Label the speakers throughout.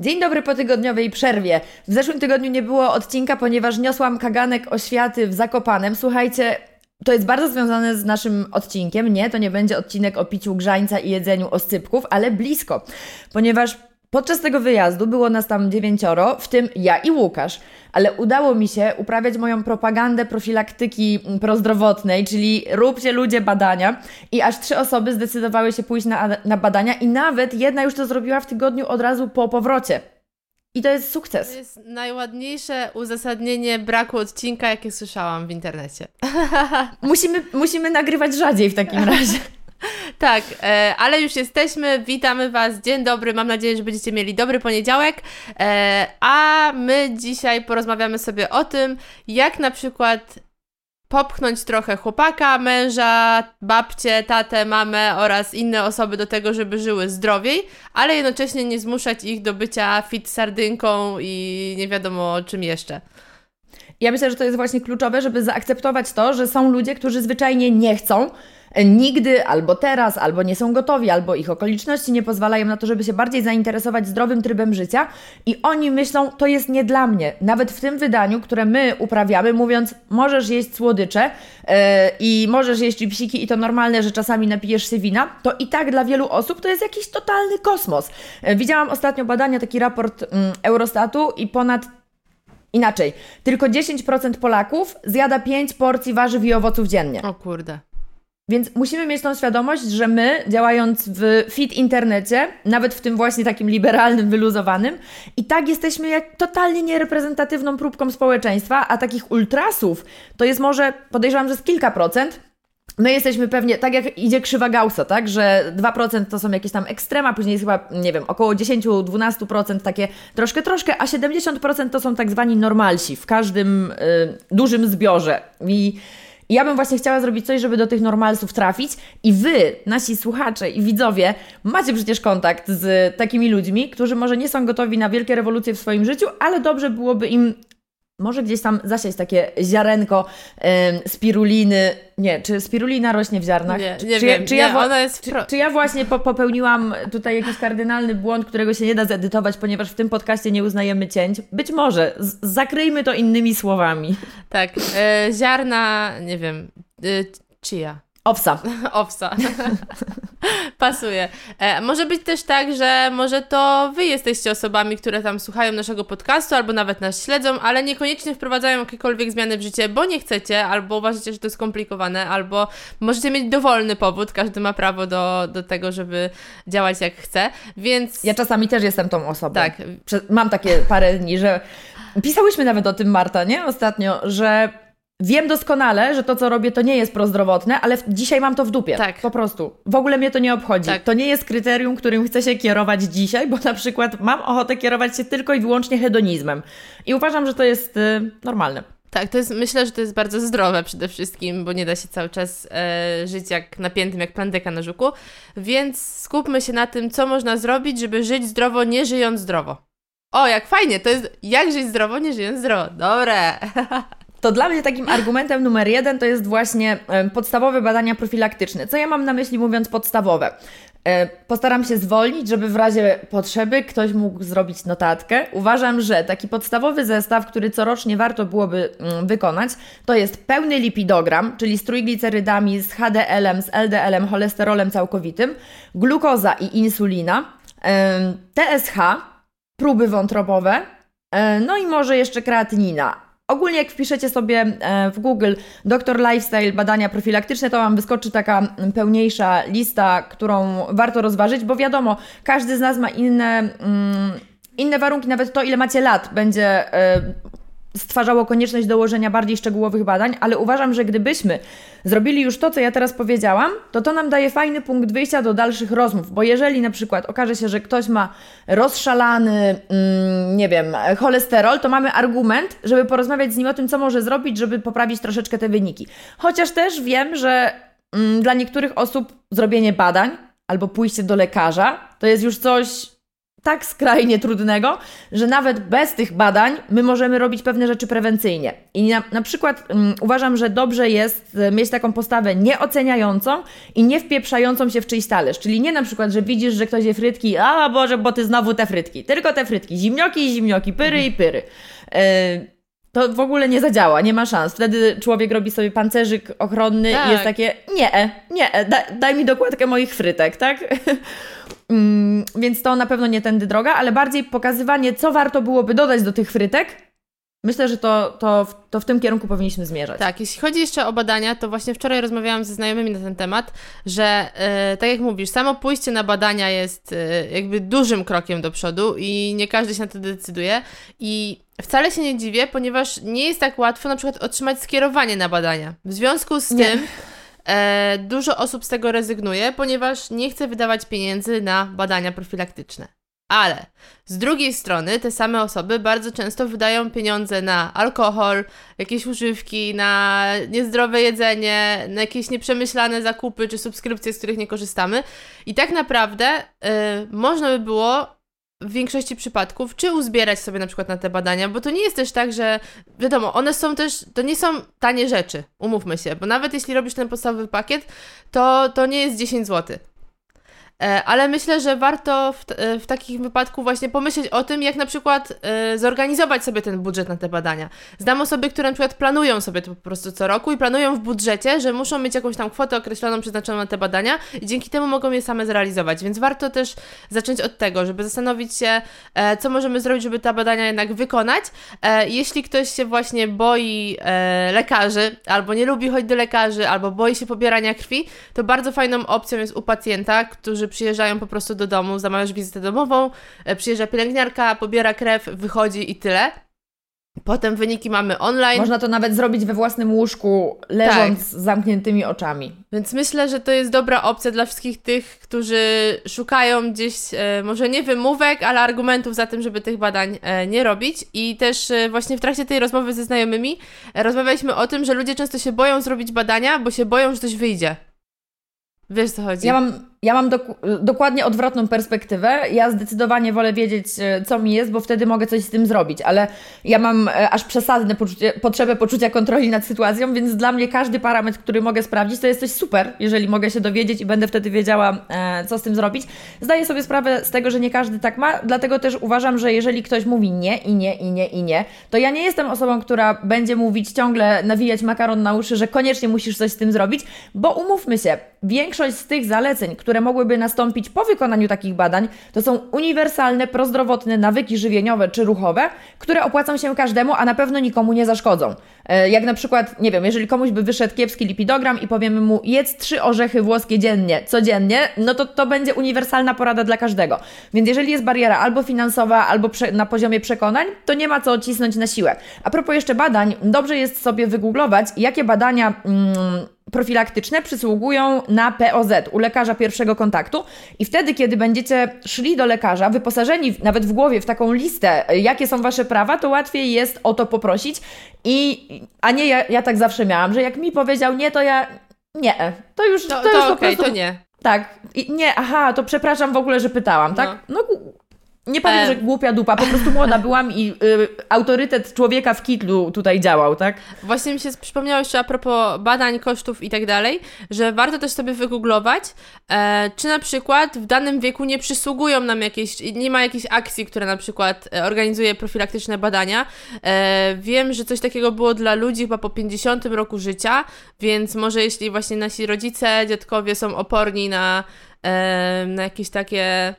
Speaker 1: Dzień dobry po tygodniowej przerwie. W zeszłym tygodniu nie było odcinka, ponieważ niosłam kaganek oświaty w Zakopanem. Słuchajcie, to jest bardzo związane z naszym odcinkiem. Nie, to nie będzie odcinek o piciu grzańca i jedzeniu oscypków, ale blisko, ponieważ podczas tego wyjazdu było nas tam dziewięcioro, w tym ja i Łukasz. Ale udało mi się uprawiać moją propagandę profilaktyki prozdrowotnej, czyli róbcie ludzie badania. I aż trzy osoby zdecydowały się pójść na, na badania, i nawet jedna już to zrobiła w tygodniu od razu po powrocie. I to jest sukces.
Speaker 2: To jest najładniejsze uzasadnienie braku odcinka, jakie słyszałam w internecie.
Speaker 1: Musimy, musimy nagrywać rzadziej w takim razie.
Speaker 2: Tak, e, ale już jesteśmy. Witamy Was. Dzień dobry. Mam nadzieję, że będziecie mieli dobry poniedziałek. E, a my dzisiaj porozmawiamy sobie o tym, jak na przykład popchnąć trochę chłopaka, męża, babcię, tatę, mamę oraz inne osoby do tego, żeby żyły zdrowiej, ale jednocześnie nie zmuszać ich do bycia fit sardynką i nie wiadomo czym jeszcze.
Speaker 1: Ja myślę, że to jest właśnie kluczowe, żeby zaakceptować to, że są ludzie, którzy zwyczajnie nie chcą nigdy, albo teraz, albo nie są gotowi, albo ich okoliczności nie pozwalają na to, żeby się bardziej zainteresować zdrowym trybem życia i oni myślą, to jest nie dla mnie. Nawet w tym wydaniu, które my uprawiamy, mówiąc, możesz jeść słodycze yy, i możesz jeść psiki i to normalne, że czasami napijesz się wina, to i tak dla wielu osób to jest jakiś totalny kosmos. Yy, widziałam ostatnio badania, taki raport yy, Eurostatu i ponad Inaczej, tylko 10% Polaków zjada 5 porcji warzyw i owoców dziennie.
Speaker 2: O kurde.
Speaker 1: Więc musimy mieć tą świadomość, że my, działając w fit internecie, nawet w tym właśnie takim liberalnym, wyluzowanym, i tak jesteśmy jak totalnie niereprezentatywną próbką społeczeństwa, a takich ultrasów to jest może, podejrzewam, że z kilka procent. My jesteśmy pewnie, tak jak idzie krzywa Gaussa, tak, że 2% to są jakieś tam ekstrema, później jest chyba, nie wiem, około 10-12% takie troszkę, troszkę, a 70% to są tak zwani normalsi w każdym y, dużym zbiorze. I ja bym właśnie chciała zrobić coś, żeby do tych normalsów trafić. I wy, nasi słuchacze i widzowie, macie przecież kontakt z takimi ludźmi, którzy może nie są gotowi na wielkie rewolucje w swoim życiu, ale dobrze byłoby im może gdzieś tam zasiać takie ziarenko spiruliny. Nie, czy spirulina rośnie w ziarnach?
Speaker 2: Nie, nie
Speaker 1: czy,
Speaker 2: wiem. Czy, ja,
Speaker 1: ja,
Speaker 2: ona jest
Speaker 1: czy, czy ja właśnie po, popełniłam tutaj jakiś kardynalny błąd, którego się nie da zedytować, ponieważ w tym podcaście nie uznajemy cięć? Być może. Z zakryjmy to innymi słowami.
Speaker 2: Tak. E, ziarna, nie wiem, e, chia.
Speaker 1: Owsa.
Speaker 2: Owsa. Pasuje. E, może być też tak, że może to Wy jesteście osobami, które tam słuchają naszego podcastu, albo nawet nas śledzą, ale niekoniecznie wprowadzają jakiekolwiek zmiany w życie, bo nie chcecie, albo uważacie, że to jest skomplikowane, albo możecie mieć dowolny powód. Każdy ma prawo do, do tego, żeby działać jak chce, więc.
Speaker 1: Ja czasami też jestem tą osobą.
Speaker 2: Tak.
Speaker 1: Mam takie parę dni, że. Pisałyśmy nawet o tym, Marta, nie? Ostatnio, że Wiem doskonale, że to, co robię, to nie jest prozdrowotne, ale dzisiaj mam to w dupie.
Speaker 2: Tak.
Speaker 1: Po prostu. W ogóle mnie to nie obchodzi.
Speaker 2: Tak.
Speaker 1: To nie jest kryterium, którym chcę się kierować dzisiaj, bo na przykład mam ochotę kierować się tylko i wyłącznie hedonizmem. I uważam, że to jest y, normalne.
Speaker 2: Tak, to jest, myślę, że to jest bardzo zdrowe przede wszystkim, bo nie da się cały czas e, żyć jak napiętym, jak plandyka na żuku. Więc skupmy się na tym, co można zrobić, żeby żyć zdrowo, nie żyjąc zdrowo. O, jak fajnie, to jest jak żyć zdrowo, nie żyjąc zdrowo. Dobre.
Speaker 1: to dla mnie takim argumentem numer jeden to jest właśnie podstawowe badania profilaktyczne. Co ja mam na myśli mówiąc podstawowe? Postaram się zwolnić, żeby w razie potrzeby ktoś mógł zrobić notatkę. Uważam, że taki podstawowy zestaw, który corocznie warto byłoby mm, wykonać, to jest pełny lipidogram, czyli strój glicerydami z HDL-em, z LDL-em, cholesterolem całkowitym, glukoza i insulina, TSH, próby wątrobowe, e, no i może jeszcze kreatynina. Ogólnie jak wpiszecie sobie e, w Google doktor lifestyle badania profilaktyczne, to Wam wyskoczy taka pełniejsza lista, którą warto rozważyć, bo wiadomo, każdy z nas ma inne, mm, inne warunki, nawet to ile macie lat będzie e, stwarzało konieczność dołożenia bardziej szczegółowych badań, ale uważam, że gdybyśmy zrobili już to, co ja teraz powiedziałam, to to nam daje fajny punkt wyjścia do dalszych rozmów, bo jeżeli na przykład okaże się, że ktoś ma rozszalany, mm, nie wiem, cholesterol, to mamy argument, żeby porozmawiać z nim o tym, co może zrobić, żeby poprawić troszeczkę te wyniki. Chociaż też wiem, że mm, dla niektórych osób zrobienie badań albo pójście do lekarza to jest już coś tak skrajnie trudnego, że nawet bez tych badań my możemy robić pewne rzeczy prewencyjnie. I na, na przykład um, uważam, że dobrze jest e, mieć taką postawę nieoceniającą i nie wpieprzającą się w czyjś talerz. Czyli nie na przykład, że widzisz, że ktoś je frytki, a Boże, bo ty znowu te frytki. Tylko te frytki, zimnioki i zimnioki, pyry i pyry. Yy, to w ogóle nie zadziała, nie ma szans. Wtedy człowiek robi sobie pancerzyk ochronny tak. i jest takie, nie, nie, daj, daj mi dokładkę moich frytek, tak? mm, więc to na pewno nie tędy droga, ale bardziej pokazywanie, co warto byłoby dodać do tych frytek, Myślę, że to, to, to w tym kierunku powinniśmy zmierzać.
Speaker 2: Tak, jeśli chodzi jeszcze o badania, to właśnie wczoraj rozmawiałam ze znajomymi na ten temat, że yy, tak jak mówisz, samo pójście na badania jest jakby dużym krokiem do przodu i nie każdy się na to decyduje. I wcale się nie dziwię, ponieważ nie jest tak łatwo na przykład otrzymać skierowanie na badania. W związku z nie. tym e, dużo osób z tego rezygnuje, ponieważ nie chce wydawać pieniędzy na badania profilaktyczne. Ale z drugiej strony te same osoby bardzo często wydają pieniądze na alkohol, jakieś używki, na niezdrowe jedzenie, na jakieś nieprzemyślane zakupy czy subskrypcje, z których nie korzystamy. I tak naprawdę y, można by było w większości przypadków, czy uzbierać sobie na przykład na te badania, bo to nie jest też tak, że wiadomo, one są też, to nie są tanie rzeczy, umówmy się, bo nawet jeśli robisz ten podstawowy pakiet, to, to nie jest 10 zł. E, ale myślę, że warto w, e, w takim wypadku właśnie pomyśleć o tym, jak na przykład y, zorganizować sobie ten budżet na te badania. Znam osoby, które na przykład planują sobie to po prostu co roku i planują w budżecie, że muszą mieć jakąś tam kwotę określoną, przeznaczoną na te badania i dzięki temu mogą je same zrealizować. Więc warto też zacząć od tego, żeby zastanowić się, e, co możemy zrobić, żeby te badania jednak wykonać. E, jeśli ktoś się właśnie boi e, lekarzy, albo nie lubi chodzić do lekarzy, albo boi się pobierania krwi, to bardzo fajną opcją jest u pacjenta, którzy przyjeżdżają po prostu do domu, zamawiasz wizytę domową, e, przyjeżdża pielęgniarka, pobiera krew, wychodzi i tyle. Potem wyniki mamy online.
Speaker 1: Można to nawet zrobić we własnym łóżku, leżąc tak. z zamkniętymi oczami.
Speaker 2: Więc myślę, że to jest dobra opcja dla wszystkich tych, którzy szukają gdzieś, e, może nie wymówek, ale argumentów za tym, żeby tych badań e, nie robić. I też e, właśnie w trakcie tej rozmowy ze znajomymi e, rozmawialiśmy o tym, że ludzie często się boją zrobić badania, bo się boją, że coś wyjdzie. Wiesz co chodzi?
Speaker 1: Ja mam, ja mam dok dokładnie odwrotną perspektywę. Ja zdecydowanie wolę wiedzieć, e, co mi jest, bo wtedy mogę coś z tym zrobić, ale ja mam e, aż przesadne poczucie, potrzebę poczucia kontroli nad sytuacją, więc dla mnie każdy parametr, który mogę sprawdzić, to jest coś super, jeżeli mogę się dowiedzieć i będę wtedy wiedziała, e, co z tym zrobić. Zdaję sobie sprawę z tego, że nie każdy tak ma, dlatego też uważam, że jeżeli ktoś mówi nie i nie i nie i nie, to ja nie jestem osobą, która będzie mówić ciągle, nawijać makaron na uszy, że koniecznie musisz coś z tym zrobić, bo umówmy się, większość z tych zaleceń, które które mogłyby nastąpić po wykonaniu takich badań, to są uniwersalne, prozdrowotne nawyki żywieniowe czy ruchowe, które opłacą się każdemu, a na pewno nikomu nie zaszkodzą. E, jak na przykład, nie wiem, jeżeli komuś by wyszedł kiepski lipidogram i powiemy mu jedz trzy orzechy włoskie dziennie, codziennie, no to to będzie uniwersalna porada dla każdego. Więc jeżeli jest bariera albo finansowa, albo na poziomie przekonań, to nie ma co cisnąć na siłę. A propos jeszcze badań, dobrze jest sobie wygooglować, jakie badania mm, profilaktyczne przysługują na POZ u lekarza pierwszego kontaktu. I wtedy, kiedy będziecie szli do lekarza, wyposażeni nawet w głowie w taką listę, jakie są Wasze prawa, to łatwiej jest o to poprosić. I, a nie ja, ja tak zawsze miałam, że jak mi powiedział nie, to ja nie, to już
Speaker 2: to,
Speaker 1: to,
Speaker 2: to
Speaker 1: już
Speaker 2: okay,
Speaker 1: po prostu...
Speaker 2: to nie.
Speaker 1: Tak, I nie, aha, to przepraszam w ogóle, że pytałam, tak? No, no nie powiem, że głupia dupa, po prostu młoda byłam i y, autorytet człowieka w kitlu tutaj działał, tak?
Speaker 2: Właśnie mi się przypomniało jeszcze a propos badań, kosztów i tak dalej, że warto też sobie wygooglować, e, czy na przykład w danym wieku nie przysługują nam jakieś, nie ma jakiejś akcji, która na przykład e, organizuje profilaktyczne badania. E, wiem, że coś takiego było dla ludzi chyba po 50 roku życia, więc może jeśli właśnie nasi rodzice, dziadkowie są oporni na, e, na jakieś takie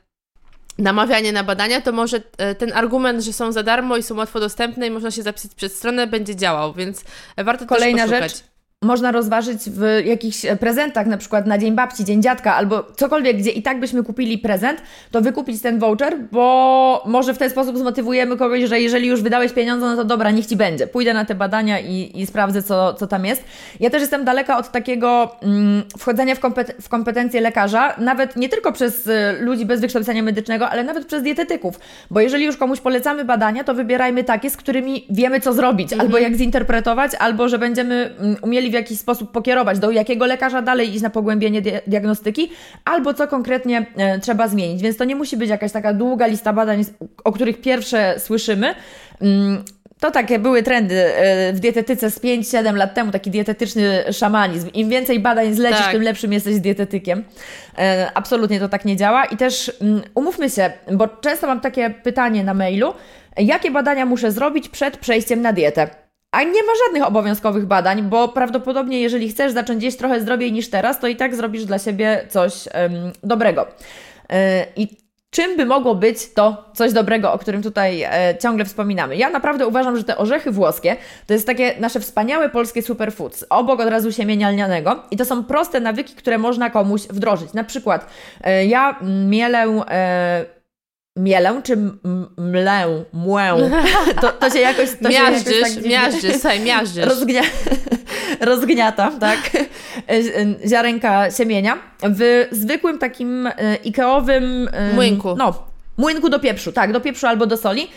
Speaker 2: namawianie na badania, to może e, ten argument, że są za darmo i są łatwo dostępne i można się zapisać przez stronę, będzie działał, więc warto
Speaker 1: Kolejna
Speaker 2: też poszukać.
Speaker 1: rzecz, można rozważyć w jakichś e, prezentach, na przykład na Dzień Babci, Dzień Dziadka, albo cokolwiek, gdzie i tak byśmy kupili prezent, to wykupić ten voucher, bo może w ten sposób zmotywujemy kogoś, że jeżeli już wydałeś pieniądze, no to dobra, niech Ci będzie. Pójdę na te badania i, i sprawdzę, co, co tam jest. Ja też jestem daleka od takiego mm, wchodzenia w, kompet w kompetencje lekarza, nawet nie tylko przez y, ludzi bez wykształcenia medycznego, ale nawet przez dietetyków, bo jeżeli już komuś polecamy badania, to wybierajmy takie, z którymi wiemy, co zrobić, mhm. albo jak zinterpretować, albo że będziemy mm, umieli w jakiś sposób pokierować, do jakiego lekarza dalej iść na pogłębienie diagnostyki, albo co konkretnie e, trzeba zmienić. Więc to nie musi być jakaś taka długa lista badań, o których pierwsze słyszymy. Mm, to takie były trendy e, w dietetyce z 5-7 lat temu, taki dietetyczny szamanizm. Im więcej badań zlecisz, tak. tym lepszym jesteś dietetykiem. E, absolutnie to tak nie działa. I też mm, umówmy się, bo często mam takie pytanie na mailu, jakie badania muszę zrobić przed przejściem na dietę? A nie ma żadnych obowiązkowych badań, bo prawdopodobnie, jeżeli chcesz zacząć jeść trochę zdrowiej niż teraz, to i tak zrobisz dla siebie coś um, dobrego. E, I czym by mogło być to coś dobrego, o którym tutaj e, ciągle wspominamy. Ja naprawdę uważam, że te orzechy włoskie to jest takie nasze wspaniałe polskie superfoods, obok od razu siemienia lnianego i to są proste nawyki, które można komuś wdrożyć. Na przykład e, ja mielę mielę czy mlę, młę. To, to się jakoś... To
Speaker 2: miażdżysz,
Speaker 1: się
Speaker 2: jakoś tak miażdżysz, słuchaj, miażdżysz.
Speaker 1: Rozgnia... Rozgniatam, tak, ziarenka siemienia w zwykłym takim e, ikeowym...
Speaker 2: Młynku.
Speaker 1: No, młynku do pieprzu, tak, do pieprzu albo do soli.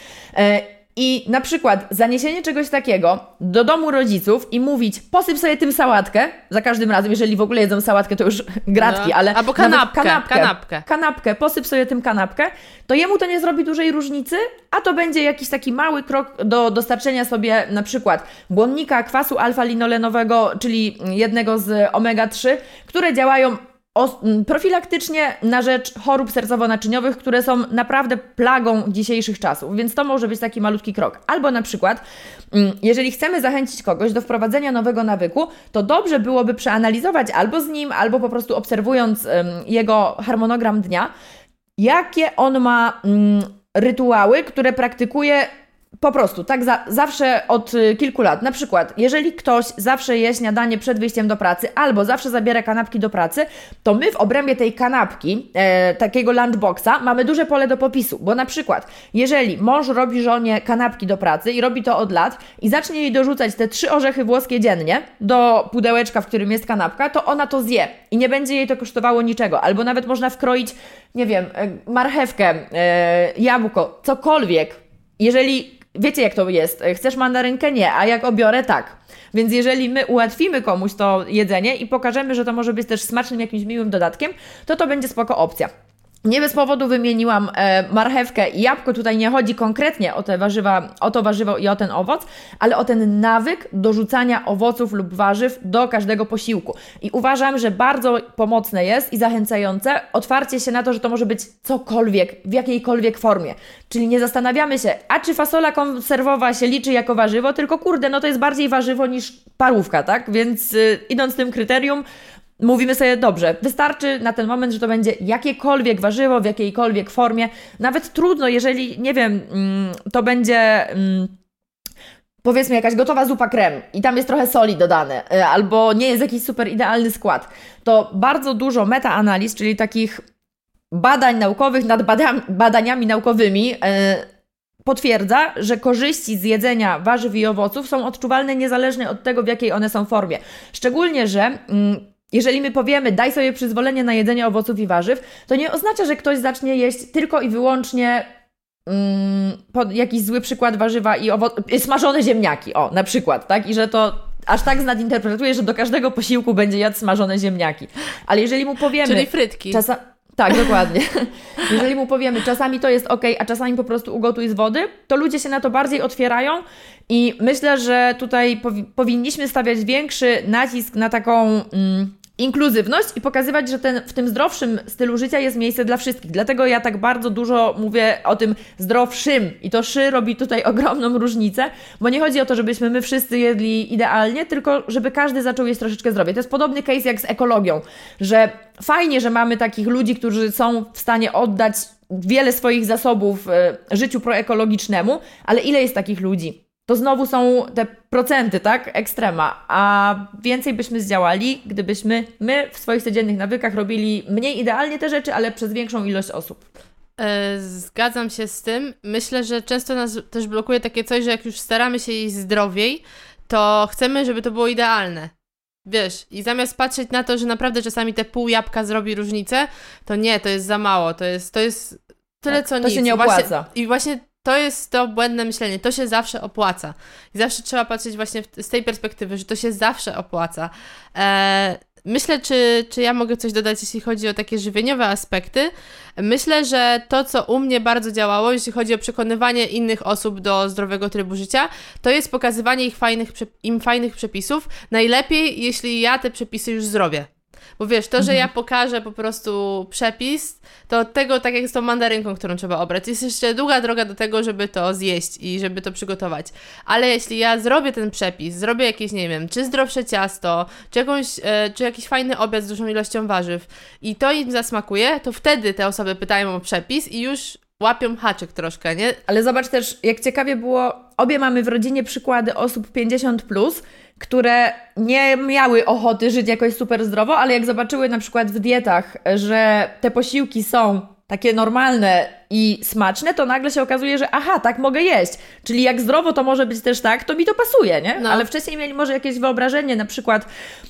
Speaker 1: I na przykład zaniesienie czegoś takiego do domu rodziców i mówić, posyp sobie tym sałatkę, za każdym razem, jeżeli w ogóle jedzą sałatkę, to już gratki, no. ale.
Speaker 2: Albo kanapkę, kanapkę, kanapkę.
Speaker 1: Kanapkę, posyp sobie tym kanapkę, to jemu to nie zrobi dużej różnicy, a to będzie jakiś taki mały krok do dostarczenia sobie na przykład błonnika, kwasu alfa-linolenowego, czyli jednego z omega-3, które działają profilaktycznie na rzecz chorób sercowo-naczyniowych, które są naprawdę plagą dzisiejszych czasów, więc to może być taki malutki krok. Albo na przykład, jeżeli chcemy zachęcić kogoś do wprowadzenia nowego nawyku, to dobrze byłoby przeanalizować albo z nim, albo po prostu obserwując jego harmonogram dnia, jakie on ma rytuały, które praktykuje po prostu, tak za, zawsze od y, kilku lat. Na przykład, jeżeli ktoś zawsze je śniadanie przed wyjściem do pracy albo zawsze zabiera kanapki do pracy, to my w obrębie tej kanapki, e, takiego lunchboxa, mamy duże pole do popisu. Bo na przykład, jeżeli mąż robi żonie kanapki do pracy i robi to od lat i zacznie jej dorzucać te trzy orzechy włoskie dziennie do pudełeczka, w którym jest kanapka, to ona to zje i nie będzie jej to kosztowało niczego. Albo nawet można wkroić, nie wiem, e, marchewkę, e, jabłko, cokolwiek. Jeżeli Wiecie, jak to jest. Chcesz mandarynkę? Nie, a jak obiorę? Tak. Więc jeżeli my ułatwimy komuś to jedzenie i pokażemy, że to może być też smacznym jakimś miłym dodatkiem, to to będzie spoko opcja. Nie bez powodu wymieniłam e, marchewkę i jabłko. Tutaj nie chodzi konkretnie o te warzywa, o to warzywo i o ten owoc, ale o ten nawyk dorzucania owoców lub warzyw do każdego posiłku. I uważam, że bardzo pomocne jest i zachęcające otwarcie się na to, że to może być cokolwiek, w jakiejkolwiek formie. Czyli nie zastanawiamy się, a czy fasola konserwowa się liczy jako warzywo, tylko kurde, no to jest bardziej warzywo niż parówka, tak? Więc y, idąc tym kryterium, mówimy sobie, dobrze, wystarczy na ten moment, że to będzie jakiekolwiek warzywo, w jakiejkolwiek formie. Nawet trudno, jeżeli, nie wiem, mm, to będzie mm, powiedzmy jakaś gotowa zupa krem i tam jest trochę soli dodane, y, albo nie jest jakiś super idealny skład, to bardzo dużo metaanaliz, czyli takich badań naukowych nad badaniami naukowymi, y, potwierdza, że korzyści z jedzenia warzyw i owoców są odczuwalne niezależnie od tego, w jakiej one są formie. Szczególnie, że mm, jeżeli my powiemy, daj sobie przyzwolenie na jedzenie owoców i warzyw, to nie oznacza, że ktoś zacznie jeść tylko i wyłącznie mm, pod jakiś zły przykład warzywa i owo- smażone ziemniaki, o, na przykład, tak? I że to aż tak znadinterpretuje, że do każdego posiłku będzie jadł smażone ziemniaki. Ale jeżeli mu powiemy...
Speaker 2: Czyli frytki. Czasa-
Speaker 1: tak, dokładnie. Jeżeli mu powiemy, czasami to jest ok, a czasami po prostu ugotuj z wody, to ludzie się na to bardziej otwierają i myślę, że tutaj powi powinniśmy stawiać większy nacisk na taką mm, inkluzywność i pokazywać, że ten, w tym zdrowszym stylu życia jest miejsce dla wszystkich. Dlatego ja tak bardzo dużo mówię o tym zdrowszym i to szy robi tutaj ogromną różnicę, bo nie chodzi o to, żebyśmy my wszyscy jedli idealnie, tylko żeby każdy zaczął jeść troszeczkę zdrowie. To jest podobny case jak z ekologią, że fajnie, że mamy takich ludzi, którzy są w stanie oddać wiele swoich zasobów e, życiu proekologicznemu, ale ile jest takich ludzi? To znowu są te procenty, tak? Ekstrema. A więcej byśmy zdziałali, gdybyśmy my w swoich codziennych nawykach robili mniej idealnie te rzeczy, ale przez większą ilość osób.
Speaker 2: E, zgadzam się z tym. Myślę, że często nas też blokuje takie coś, że jak już staramy się jeść zdrowiej, to chcemy, żeby to było idealne. Wiesz, i zamiast patrzeć na to, że naprawdę czasami te pół jabłka zrobi różnicę, to nie, to jest za mało, to jest, to jest tyle
Speaker 1: tak,
Speaker 2: co
Speaker 1: to
Speaker 2: nic.
Speaker 1: się nie opłaca.
Speaker 2: Właśnie, I właśnie to jest to błędne myślenie, to się zawsze opłaca. I zawsze trzeba patrzeć właśnie w, z tej perspektywy, że to się zawsze opłaca. E, myślę, czy, czy ja mogę coś dodać, jeśli chodzi o takie żywieniowe aspekty. Myślę, że to, co u mnie bardzo działało, jeśli chodzi o przekonywanie innych osób do zdrowego trybu życia, to jest pokazywanie ich fajnych, im fajnych przepisów. Najlepiej, jeśli ja te przepisy już zrobię. Bo wiesz, to, że ja mhm. pokażę po prostu przepis, to od tego, tak jak z tą mandarynką, którą trzeba obrać, jest jeszcze długa droga do tego, żeby to zjeść i żeby to przygotować. Ale jeśli ja zrobię ten przepis, zrobię jakieś, nie wiem, czy zdrowsze ciasto, czy, jakąś, e, czy jakiś fajny obiad z dużą ilością warzyw i to im zasmakuje, to wtedy te osoby pytają o przepis i już łapią haczyk troszkę, nie?
Speaker 1: Ale zobacz też, jak ciekawie było, obie mamy w rodzinie przykłady osób 50+, plus, które nie miały ochoty żyć jakoś super zdrowo, ale jak zobaczyły na przykład w dietach, że te posiłki są takie normalne i smaczne, to nagle się okazuje, że aha, tak mogę jeść. Czyli jak zdrowo to może być też tak, to mi to pasuje, nie? No. Ale wcześniej mieli może jakieś wyobrażenie, na przykład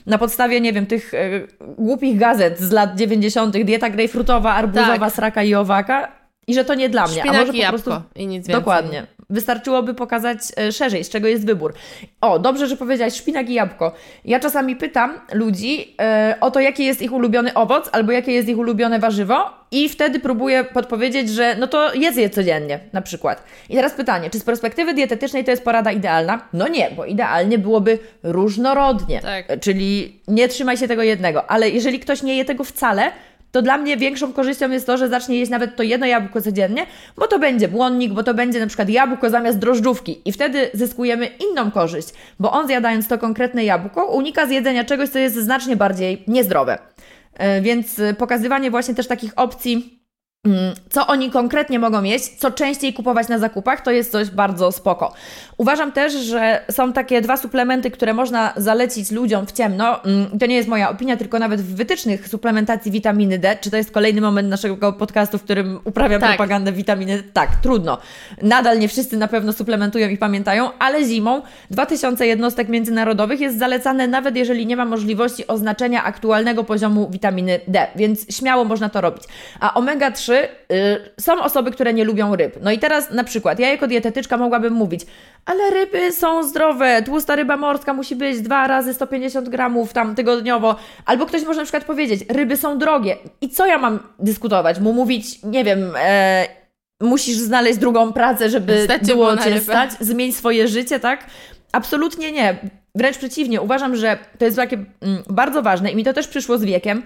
Speaker 1: na podstawie, nie wiem, tych e, głupich gazet z lat 90., dieta grejpfrutowa, arbuzowa, tak. sraka i owaka i że to nie dla mnie.
Speaker 2: Szpinak A może po prostu... i nic więcej.
Speaker 1: Dokładnie. Wystarczyłoby pokazać e, szerzej, z czego jest wybór. O, dobrze, że powiedziałaś szpinak i jabłko. Ja czasami pytam ludzi e, o to, jaki jest ich ulubiony owoc albo jakie jest ich ulubione warzywo i wtedy próbuję podpowiedzieć, że no to jedz je codziennie, na przykład. I teraz pytanie, czy z perspektywy dietetycznej to jest porada idealna? No nie, bo idealnie byłoby różnorodnie. Tak. Czyli nie trzymaj się tego jednego, ale jeżeli ktoś nie je tego wcale, to dla mnie większą korzyścią jest to, że zacznie jeść nawet to jedno jabłko codziennie, bo to będzie błonnik, bo to będzie na przykład jabłko zamiast drożdżówki i wtedy zyskujemy inną korzyść, bo on zjadając to konkretne jabłko unika zjedzenia czegoś, co jest znacznie bardziej niezdrowe. E, więc pokazywanie właśnie też takich opcji co oni konkretnie mogą jeść, co częściej kupować na zakupach, to jest coś bardzo spoko. Uważam też, że są takie dwa suplementy, które można zalecić ludziom w ciemno. Mm, to nie jest moja opinia, tylko nawet w wytycznych suplementacji witaminy D. Czy to jest kolejny moment naszego podcastu, w którym uprawiam tak. propagandę witaminy D? Tak, trudno. Nadal nie wszyscy na pewno suplementują i pamiętają, ale zimą 2000 jednostek międzynarodowych jest zalecane, nawet jeżeli nie ma możliwości oznaczenia aktualnego poziomu witaminy D, więc śmiało można to robić. A omega 3 y, są osoby, które nie lubią ryb. No i teraz na przykład ja jako dietetyczka mogłabym mówić, ale ryby są zdrowe, tłusta ryba morska musi być dwa razy 150 gramów tam tygodniowo. Albo ktoś może na przykład powiedzieć, ryby są drogie. I co ja mam dyskutować? Mu mówić, nie wiem... E, musisz znaleźć drugą pracę, żeby Stać było cię stać, zmień swoje życie, tak? Absolutnie nie. Wręcz przeciwnie, uważam, że to jest takie mm, bardzo ważne i mi to też przyszło z wiekiem,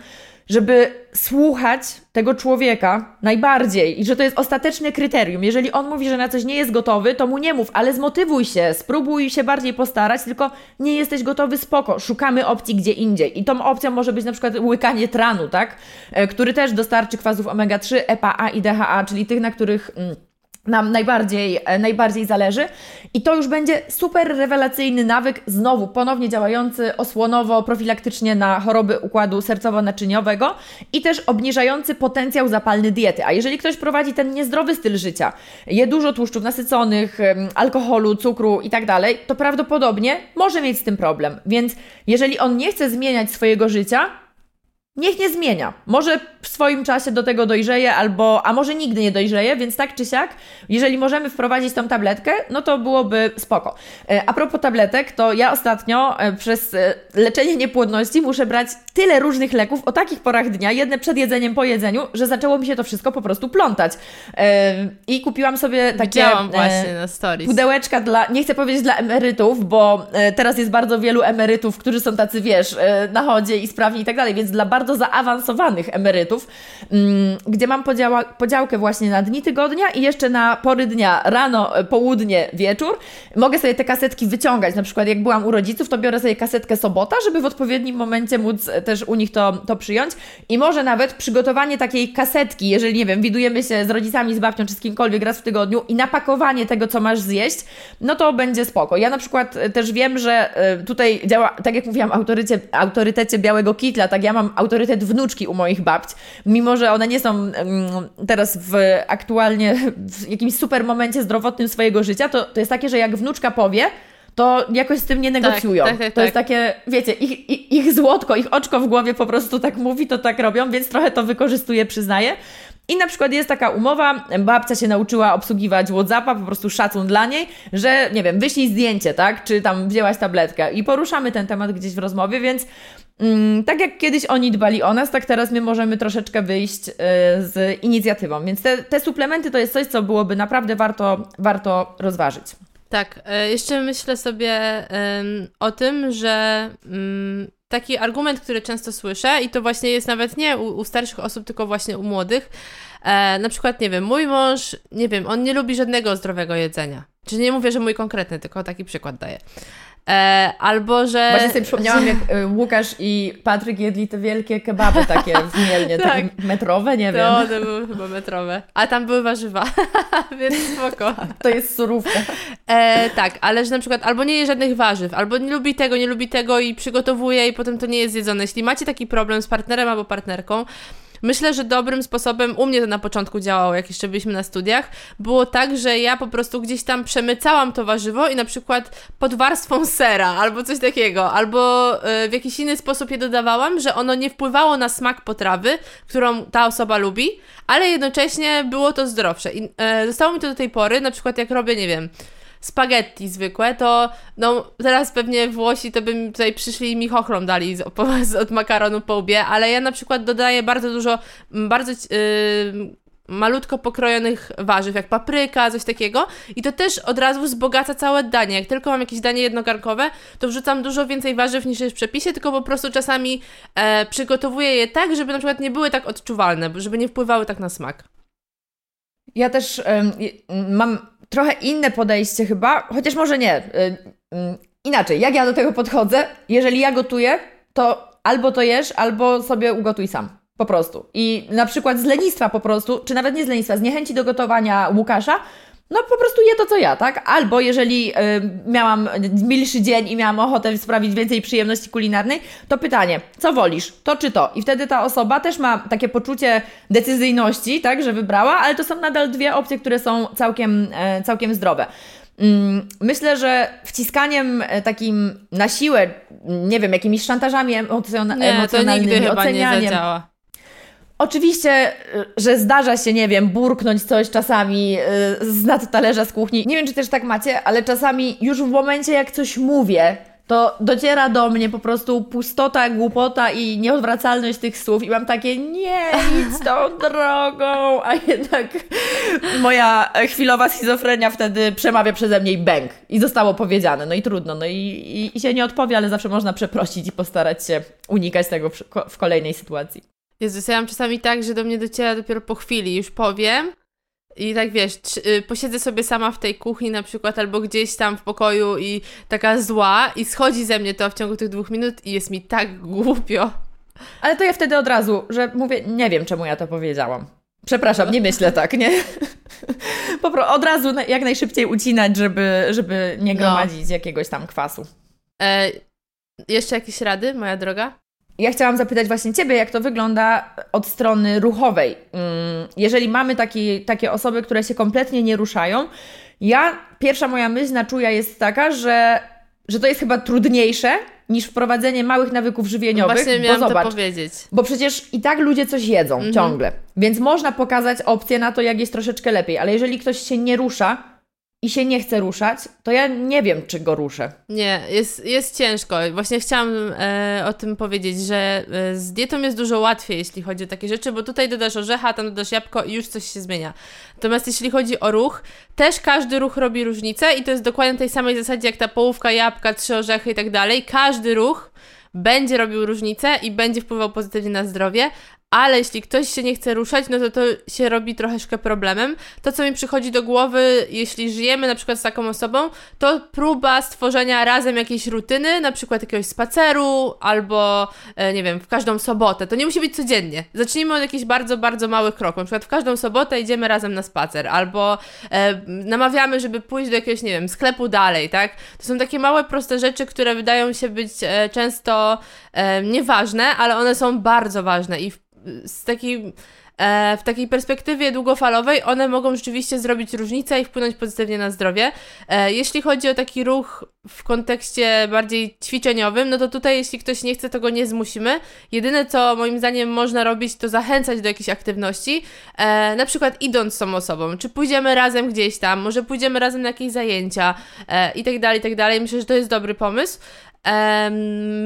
Speaker 1: żeby słuchać tego człowieka najbardziej i że to jest ostateczne kryterium. Jeżeli on mówi, że na coś nie jest gotowy, to mu nie mów, ale zmotywuj się, spróbuj się bardziej postarać, tylko nie jesteś gotowy, spoko, szukamy opcji gdzie indziej. I tą opcją może być na przykład łykanie tranu, tak? E, który też dostarczy kwasów omega-3, EPA i DHA, czyli tych, na których... Mm, nam najbardziej, e, najbardziej zależy. I to już będzie super rewelacyjny nawyk, znowu ponownie działający osłonowo, profilaktycznie na choroby układu sercowo-naczyniowego i też obniżający potencjał zapalny diety. A jeżeli ktoś prowadzi ten niezdrowy styl życia, je dużo tłuszczów nasyconych, alkoholu, cukru i tak to prawdopodobnie może mieć z tym problem. Więc jeżeli on nie chce zmieniać swojego życia, Niech nie zmienia. Może w swoim czasie do tego dojrzeje, albo, a może nigdy nie dojrzeje, więc tak czy siak, jeżeli możemy wprowadzić tą tabletkę, no to byłoby spoko. E, a propos tabletek, to ja ostatnio e, przez e, leczenie niepłodności muszę brać tyle różnych leków o takich porach dnia, jedne przed jedzeniem, po jedzeniu, że zaczęło mi się to wszystko po prostu plątać. I kupiłam sobie takie
Speaker 2: Widziałam właśnie na stories.
Speaker 1: pudełeczka dla, nie chcę powiedzieć dla emerytów, bo teraz jest bardzo wielu emerytów, którzy są tacy, wiesz, na chodzie i sprawni i tak dalej, więc dla bardzo bardzo zaawansowanych emerytów, mm, gdzie mam podziała, podziałkę właśnie na dni tygodnia i jeszcze na pory dnia, rano, e, południe, wieczór. Mogę sobie te kasetki wyciągać, na przykład jak byłam u rodziców, to biorę sobie kasetkę sobota, żeby w odpowiednim momencie móc e, też u nich to, to przyjąć i może nawet przygotowanie takiej kasetki, jeżeli, nie wiem, widujemy się z rodzicami, z babcią czy z kimkolwiek raz w tygodniu i napakowanie tego, co masz zjeść, no to będzie spoko. Ja na przykład e, też wiem, że tutaj działa, tak jak mówiłam, autorycie, autorytecie białego kitla, tak ja mam autorytet wnuczki u moich babć, mimo że one nie są teraz w aktualnie w jakimś super momencie zdrowotnym swojego życia, to, to jest takie, że jak wnuczka powie, to jakoś z tym nie tak, negocjują. Tak, tak, tak, to jest takie, wiecie, ich, ich, ich złotko, ich oczko w głowie po prostu tak mówi, to tak robią, więc trochę to wykorzystuję, przyznaję. I na przykład jest taka umowa, babcia się nauczyła obsługiwać Whatsappa, po prostu szacun dla niej, że nie wiem, wyślij zdjęcie, tak? Czy tam wzięłaś tabletkę i poruszamy ten temat gdzieś w rozmowie, więc tak jak kiedyś oni dbali o nas, tak teraz my możemy troszeczkę wyjść y, z inicjatywą. Więc te, te suplementy to jest coś, co byłoby naprawdę warto, warto rozważyć.
Speaker 2: Tak, e, jeszcze myślę sobie o tym, że mm, taki argument, który często słyszę, i to właśnie jest nawet nie u, u starszych osób, tylko właśnie u młodych. E, na przykład, nie wiem, mój mąż, nie wiem, on nie lubi żadnego zdrowego jedzenia. Czyli nie mówię, że mój konkretny, tylko taki przykład daję. E, albo, że...
Speaker 1: Właśnie sobie przypomniałam, jak e, Łukasz i Patryk jedli te wielkie kebaby takie w Mielnie, tak. takie metrowe, nie wiem.
Speaker 2: To, to były chyba metrowe. A tam były warzywa, więc spoko.
Speaker 1: To jest surówka.
Speaker 2: E, tak, ale że na przykład albo nie je żadnych warzyw, albo nie lubi tego, nie lubi tego i przygotowuje i potem to nie jest jedzone. Jeśli macie taki problem z partnerem albo partnerką, Myślę, że dobrym sposobem, u mnie to na początku działało, jak jeszcze byliśmy na studiach, było tak, że ja po prostu gdzieś tam przemycałam to warzywo i na przykład pod warstwą sera albo coś takiego, albo e, w jakiś inny sposób je dodawałam, że ono nie wpływało na smak potrawy, którą ta osoba lubi, ale jednocześnie było to zdrowsze. I e, zostało mi to do tej pory, na przykład jak robię, nie wiem, spaghetti zwykłe, to no teraz pewnie Włosi to by tutaj przyszli i mi chochlą dali z, od makaronu po łbie, ale ja na przykład dodaję bardzo dużo, bardzo yy, malutko pokrojonych warzyw, jak papryka, coś takiego i to też od razu wzbogaca całe danie. Jak tylko mam jakieś danie jednogarnkowe, to wrzucam dużo więcej warzyw niż jest w przepisie, tylko po prostu czasami e, przygotowuję je tak, żeby na przykład nie były tak odczuwalne, żeby nie wpływały tak na smak.
Speaker 1: Ja też mam trochę inne podejście chyba, chociaż może nie. Y, y, inaczej, jak ja do tego podchodzę? Jeżeli ja gotuję, to albo to jesz, albo sobie ugotuj sam. Po prostu. I na przykład z lenistwa po prostu, czy nawet nie z lenistwa, z niechęci do gotowania Łukasza, no po prostu je to, co ja, tak? Albo jeżeli y, miałam milszy dzień i miałam ochotę sprawić więcej przyjemności kulinarnej, to pytanie, co wolisz, to czy to? I wtedy ta osoba też ma takie poczucie decyzyjności, tak, że wybrała, ale to są nadal dwie opcje, które są całkiem, e, całkiem zdrowe. Mm, myślę, że wciskaniem e, takim na siłę, nie wiem, jakimiś szantażami emocjona- nie, emocjonalnymi, ocenianiem. Nie Oczywiście, y, że zdarza się, nie wiem, burknąć coś czasami y, z nad talerza z kuchni. Nie wiem, czy też tak macie, ale czasami już w momencie, jak coś mówię, to dociera do mnie po prostu pustota, głupota i nieodwracalność tych słów i mam takie nie, idź tą drogą, a jednak moja chwilowa schizofrenia wtedy przemawia przeze mnie i bęk. I zostało powiedziane, no i trudno, no i, i, i się nie odpowie, ale zawsze można przeprosić i postarać się unikać tego w, w kolejnej sytuacji.
Speaker 2: Jezus, ja mam czasami tak, że do mnie dociera dopiero po chwili, już powiem i tak wiesz, y, posiedzę sobie sama w tej kuchni na przykład albo gdzieś tam w pokoju i taka zła i schodzi ze mnie to w ciągu tych dwóch minut i jest mi tak głupio.
Speaker 1: Ale to ja wtedy od razu, że mówię, nie wiem czemu ja to powiedziałam. Przepraszam, nie myślę tak, nie? Po prostu od razu jak najszybciej ucinać, żeby, żeby nie no. gromadzić no. jakiegoś tam kwasu.
Speaker 2: E, jeszcze jakieś rady, moja droga?
Speaker 1: Ja chciałam zapytać właśnie Ciebie, jak to wygląda od strony ruchowej. Mm, jeżeli mamy taki, takie osoby, które się kompletnie nie ruszają, ja, pierwsza moja myśl na czuja jest taka, że, że to jest chyba trudniejsze niż wprowadzenie małych nawyków żywieniowych.
Speaker 2: Właśnie miałam bo zobacz, to powiedzieć.
Speaker 1: Bo przecież i tak ludzie coś jedzą mhm. ciągle, więc można pokazać opcję na to, jak jest troszeczkę lepiej, ale jeżeli ktoś się nie rusza, i się nie chce ruszać, to ja nie wiem, czy go ruszę.
Speaker 2: Nie, jest, jest ciężko. Właśnie chciałam e, o tym powiedzieć, że e, z dietą jest dużo łatwiej, jeśli chodzi o takie rzeczy, bo tutaj dodasz orzecha, tam dodasz jabłko i już coś się zmienia. Natomiast jeśli chodzi o ruch, też każdy ruch robi różnicę i to jest dokładnie tej samej zasadzie jak ta połówka jabłka, trzy orzechy i tak dalej. Każdy ruch będzie robił różnicę i będzie wpływał pozytywnie na zdrowie, ale jeśli ktoś się nie chce ruszać, no to to się robi troszeczkę problemem. To, co mi przychodzi do głowy, jeśli żyjemy na przykład z taką osobą, to próba stworzenia razem jakiejś rutyny, na przykład jakiegoś spaceru, albo e, nie wiem, w każdą sobotę. To nie musi być codziennie. Zacznijmy od jakichś bardzo, bardzo małych kroków. Na przykład w każdą sobotę idziemy razem na spacer, albo e, namawiamy, żeby pójść do jakiegoś, nie wiem, sklepu dalej, tak? To są takie małe, proste rzeczy, które wydają się być e, często e, nieważne, ale one są bardzo ważne i z takiej e, w takiej perspektywie długofalowej one mogą rzeczywiście zrobić różnicę i wpłynąć pozytywnie na zdrowie. E, jeśli chodzi o taki ruch w kontekście bardziej ćwiczeniowym, no to tutaj jeśli ktoś nie chce, to go nie zmusimy. Jedyne, co moim zdaniem można robić, to zachęcać do jakiejś aktywności, e, na przykład idąc z tą osobą, czy pójdziemy razem gdzieś tam, może pójdziemy razem na jakieś zajęcia e, i tak dalej, i tak dalej. Myślę, że to jest dobry pomysł.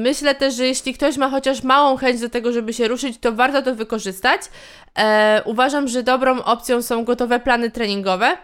Speaker 2: Myślę też, że jeśli ktoś ma chociaż małą chęć do tego, żeby się ruszyć, to warto to wykorzystać. E, uważam, że dobrą opcją są gotowe plany treningowe.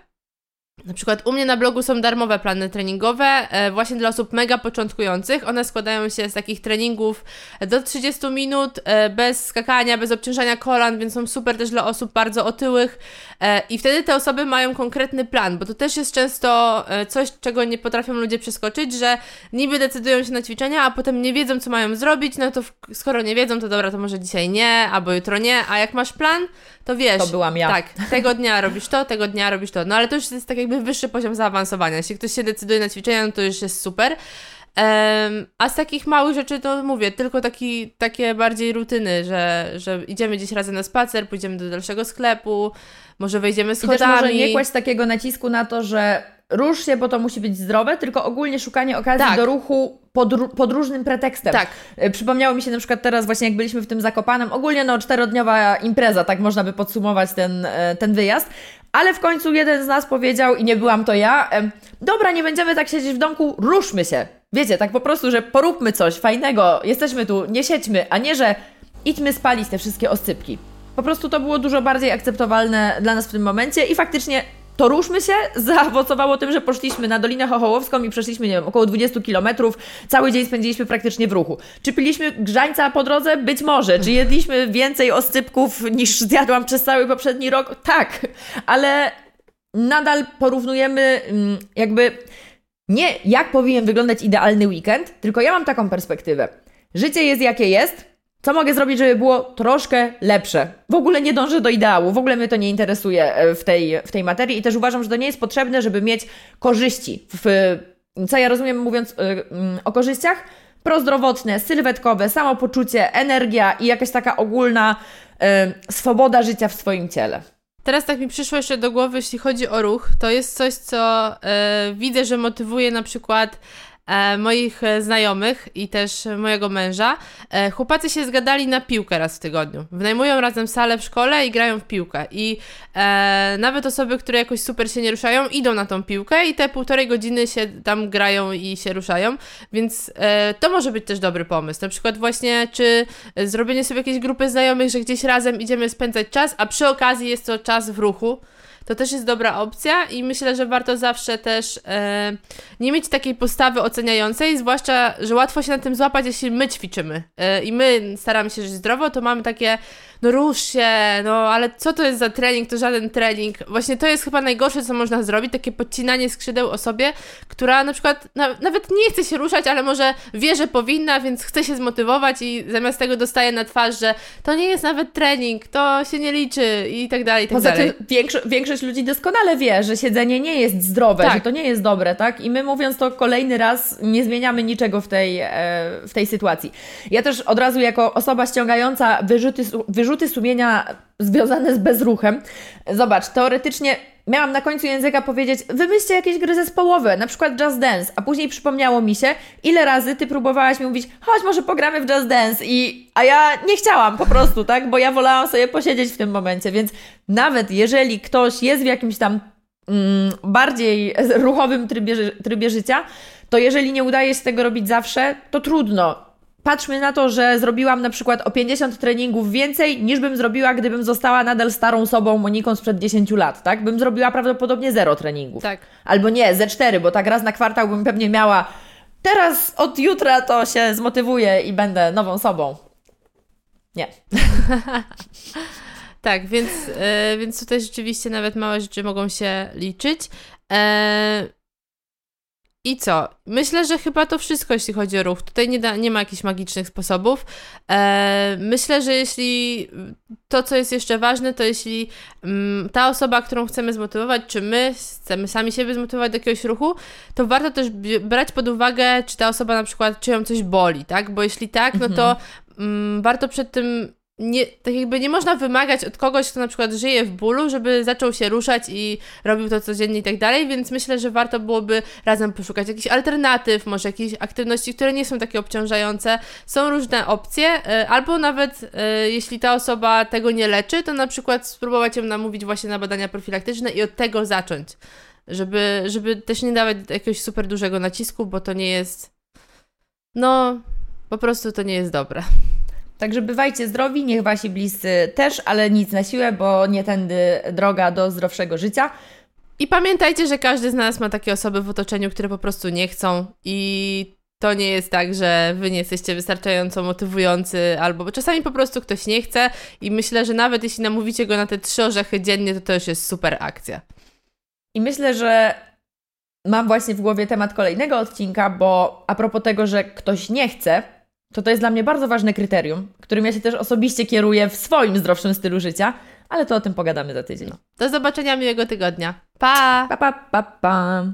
Speaker 2: Na przykład u mnie na blogu są darmowe plany treningowe, e, właśnie dla osób mega początkujących. One składają się z takich treningów do 30 minut, e, bez skakania, bez obciążania kolan, więc są super też dla osób bardzo otyłych. E, I wtedy te osoby mają konkretny plan, bo to też jest często coś, czego nie potrafią ludzie przeskoczyć, że niby decydują się na ćwiczenia, a potem nie wiedzą, co mają zrobić. No to skoro nie wiedzą, to dobra, to może dzisiaj nie, albo jutro nie. A jak masz plan, to wiesz.
Speaker 1: To byłam ja.
Speaker 2: Tak, tego dnia robisz to, tego dnia robisz to. No ale to już jest tak jakby wyższy poziom zaawansowania. Jeśli ktoś się decyduje na ćwiczenia, no to już jest super. Um, a z takich małych rzeczy to mówię, tylko taki, takie bardziej rutyny, że, że idziemy gdzieś razem na spacer, pójdziemy do dalszego sklepu, może wejdziemy schodami. I też
Speaker 1: może nie kłaść takiego nacisku na to, że rusz się, bo to musi być zdrowe, tylko ogólnie szukanie okazji tak. do ruchu pod, pod, różnym pretekstem.
Speaker 2: Tak.
Speaker 1: E, przypomniało mi się na przykład teraz właśnie jak byliśmy w tym Zakopanem, ogólnie no czterodniowa impreza, tak można by podsumować ten, e, ten wyjazd, ale w końcu jeden z nas powiedział, i nie byłam to ja, dobra, nie będziemy tak siedzieć w domku, ruszmy się. Wiecie, tak po prostu, że poróbmy coś fajnego, jesteśmy tu, nie siedźmy, a nie, że idźmy spalić te wszystkie oscypki. Po prostu to było dużo bardziej akceptowalne dla nas w tym momencie i faktycznie to ruszmy się zaowocowało tym, że poszliśmy na Dolinę Chochołowską i przeszliśmy, nie wiem, około 20 kilometrów. Cały dzień spędziliśmy praktycznie w ruchu. Czy piliśmy grzańca po drodze? Być może. Czy jedliśmy więcej oscypków niż zjadłam przez cały poprzedni rok? Tak. Ale nadal porównujemy mm, jakby nie jak powinien wyglądać idealny weekend, tylko ja mam taką perspektywę. Życie jest jakie jest, co mogę zrobić, żeby było troszkę lepsze? W ogóle nie dążę do ideału, w ogóle mnie to nie interesuje e, w tej, w tej materii i też uważam, że to nie jest potrzebne, żeby mieć korzyści. W, co ja rozumiem mówiąc e, mm, o korzyściach? Prozdrowotne, sylwetkowe, samopoczucie, energia i jakaś taka ogólna y, swoboda życia w swoim ciele.
Speaker 2: Teraz tak mi przyszło jeszcze do głowy, jeśli chodzi o ruch, to jest coś, co widzę, że motywuje na przykład e, moich e, znajomych i też mojego męża. E, chłopacy się zgadali na piłkę raz w tygodniu. Wynajmują razem salę w szkole i grają w piłkę. I e, nawet osoby, które jakoś super się nie ruszają, idą na tą piłkę i te półtorej godziny się tam grają i się ruszają. Więc e, to może być też dobry pomysł. Na przykład właśnie, czy zrobienie sobie jakiejś grupy znajomych, że gdzieś razem idziemy spędzać czas, a przy okazji jest to czas w ruchu to też jest dobra opcja i myślę, że warto zawsze też e, nie mieć takiej postawy oceniającej, zwłaszcza, że łatwo się na tym złapać, jeśli my ćwiczymy. E, i my staramy się żyć zdrowo, to mamy takie no rusz się, no ale co to jest za trening, to żaden trening. Właśnie to jest chyba najgorsze, co można zrobić, takie podcinanie skrzydeł osobie, która na przykład na, nawet nie chce się ruszać, ale może wie, że powinna, więc chce się zmotywować i zamiast tego dostaje na twarz, że to nie jest nawet trening, to się nie liczy i tak dalej, i tak
Speaker 1: Poza
Speaker 2: dalej.
Speaker 1: tym większo większość ludzi doskonale wie, że siedzenie nie jest zdrowe, tak. że to nie jest dobre, tak? I my mówiąc to kolejny raz, nie zmieniamy niczego w tej, e, w tej sytuacji. Ja też od razu jako osoba ściągająca wyrzuty, wyrzuty wyrzuty sumienia związane z bezruchem. Zobacz, teoretycznie miałam na końcu języka powiedzieć, wymyślcie jakieś gry zespołowe, na przykład Just Dance, a później przypomniało mi się, ile razy Ty próbowałaś mi mówić, chodź, może pogramy w Just Dance i... A ja nie chciałam po prostu, tak? Bo ja wolałam sobie posiedzieć w tym momencie, więc nawet jeżeli ktoś jest w jakimś tam mm, bardziej ruchowym trybie, trybie życia, to jeżeli nie udaje się tego robić zawsze, to trudno patrzmy na to, że zrobiłam na przykład o 50 treningów więcej, niż bym zrobiła, gdybym została nadal starą sobą Moniką sprzed 10 lat, tak? Bym zrobiła prawdopodobnie zero treningów.
Speaker 2: Tak.
Speaker 1: Albo nie, ze 4, bo tak raz na kwartał bym pewnie miała teraz od jutra to się zmotywuję i będę nową sobą. Nie.
Speaker 2: tak, więc, yy, więc tutaj rzeczywiście nawet małe rzeczy mogą się liczyć. Yy, i co? Myślę, że chyba to wszystko, jeśli chodzi o ruch. Tutaj nie, da, nie ma jakichś magicznych sposobów. E, myślę, że jeśli to, co jest jeszcze ważne, to jeśli mm, ta osoba, którą chcemy zmotywować, czy my chcemy sami siebie zmotywować do jakiegoś ruchu, to warto też brać pod uwagę, czy ta osoba na przykład, czy ją coś boli, tak? Bo jeśli tak, no to mhm. mm, warto przed tym nie, tak jakby nie można wymagać od kogoś, kto na przykład żyje w bólu, żeby zaczął się ruszać i robił to codziennie i tak dalej, więc myślę, że warto byłoby razem poszukać jakichś alternatyw, może jakichś aktywności, które nie są takie obciążające. Są różne opcje, e, albo nawet e, jeśli ta osoba tego nie leczy, to na przykład spróbować ją namówić właśnie na badania profilaktyczne i od tego zacząć, żeby, żeby też nie dawać jakiegoś super dużego nacisku, bo to nie jest, no, po prostu to nie jest dobre.
Speaker 1: Także bywajcie zdrowi, niech wasi bliscy też, ale nic na siłę, bo nie tędy droga do zdrowszego życia.
Speaker 2: I pamiętajcie, że każdy z nas ma takie osoby w otoczeniu, które po prostu nie chcą i to nie jest tak, że wy nie jesteście wystarczająco motywujący, albo bo czasami po prostu ktoś nie chce i myślę, że nawet jeśli namówicie go na te trzy orzechy dziennie, to to już jest super akcja.
Speaker 1: I myślę, że mam właśnie w głowie temat kolejnego odcinka, bo a propos tego, że ktoś nie chce, to to jest dla mnie bardzo ważne kryterium, którym ja się też osobiście kieruję w swoim zdrowszym stylu życia, ale to o tym pogadamy za tydzień.
Speaker 2: Do zobaczenia, miłego tygodnia. Pa!
Speaker 1: Pa, pa, pa, pa.